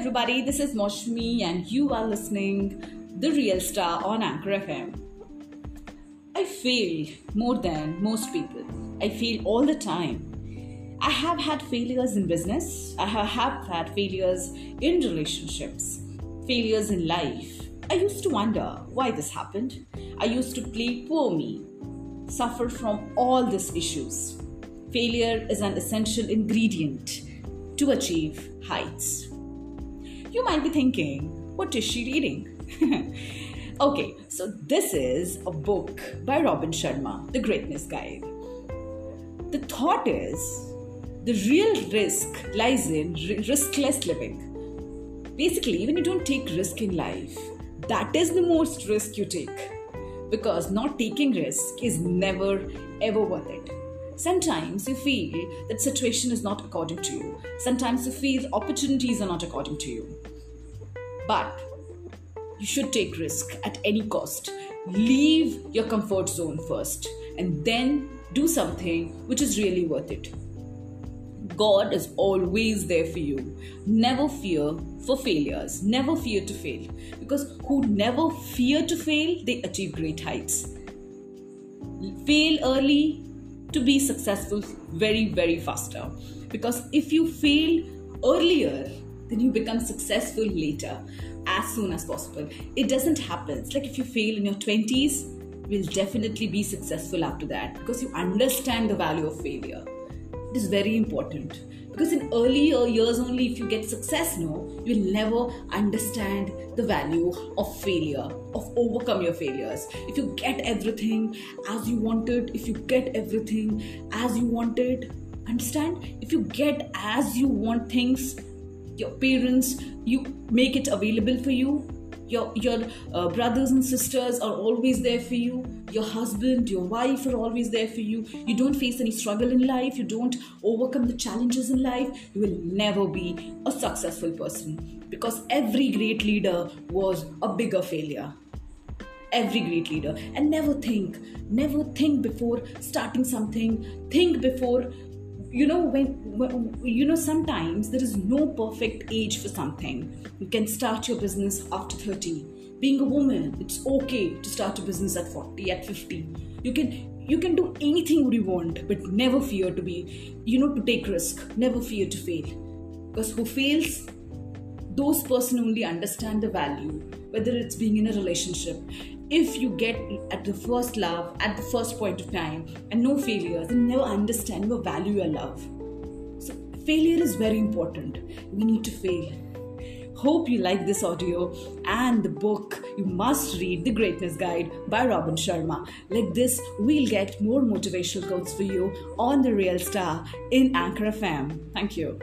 everybody, this is Moshmi, and you are listening The Real Star on Anchor FM. I fail more than most people. I fail all the time. I have had failures in business, I have had failures in relationships, failures in life. I used to wonder why this happened. I used to play poor me, suffer from all these issues. Failure is an essential ingredient to achieve heights. You might be thinking, what is she reading? okay, so this is a book by Robin Sharma, The Greatness Guide. The thought is the real risk lies in riskless living. Basically, when you don't take risk in life, that is the most risk you take. Because not taking risk is never ever worth it. Sometimes you feel that situation is not according to you. Sometimes you feel opportunities are not according to you. But you should take risk at any cost. Leave your comfort zone first and then do something which is really worth it. God is always there for you. Never fear for failures. Never fear to fail. Because who never fear to fail, they achieve great heights. Fail early, to be successful very, very faster. Because if you fail earlier, then you become successful later as soon as possible. It doesn't happen. It's like if you fail in your 20s, you'll definitely be successful after that because you understand the value of failure. It is very important. Because in earlier years only if you get success no you'll never understand the value of failure of overcome your failures. If you get everything as you wanted if you get everything as you wanted understand? If you get as you want things your parents you make it available for you your your uh, brothers and sisters are always there for you. Your husband your wife are always there for you. You don't face any struggle in life. You don't overcome the challenges in life. You will never be a successful person because every great leader was a bigger failure. Every great leader. And never think never think before starting something. Think before you know when, you know sometimes there is no perfect age for something. You can start your business after 30 being a woman it's okay to start a business at 40 at 50 you can you can do anything you want but never fear to be you know to take risk. Never fear to fail. Because who fails those person only understand the value whether it's being in a relationship if you get at the first love at the first point of time and no failures and never understand or value your love. So failure is very important. We need to fail. Hope you like this audio and the book you must read the greatness guide by robin sharma. Like this we'll get more motivational quotes for you on the real star in anchor fm thank you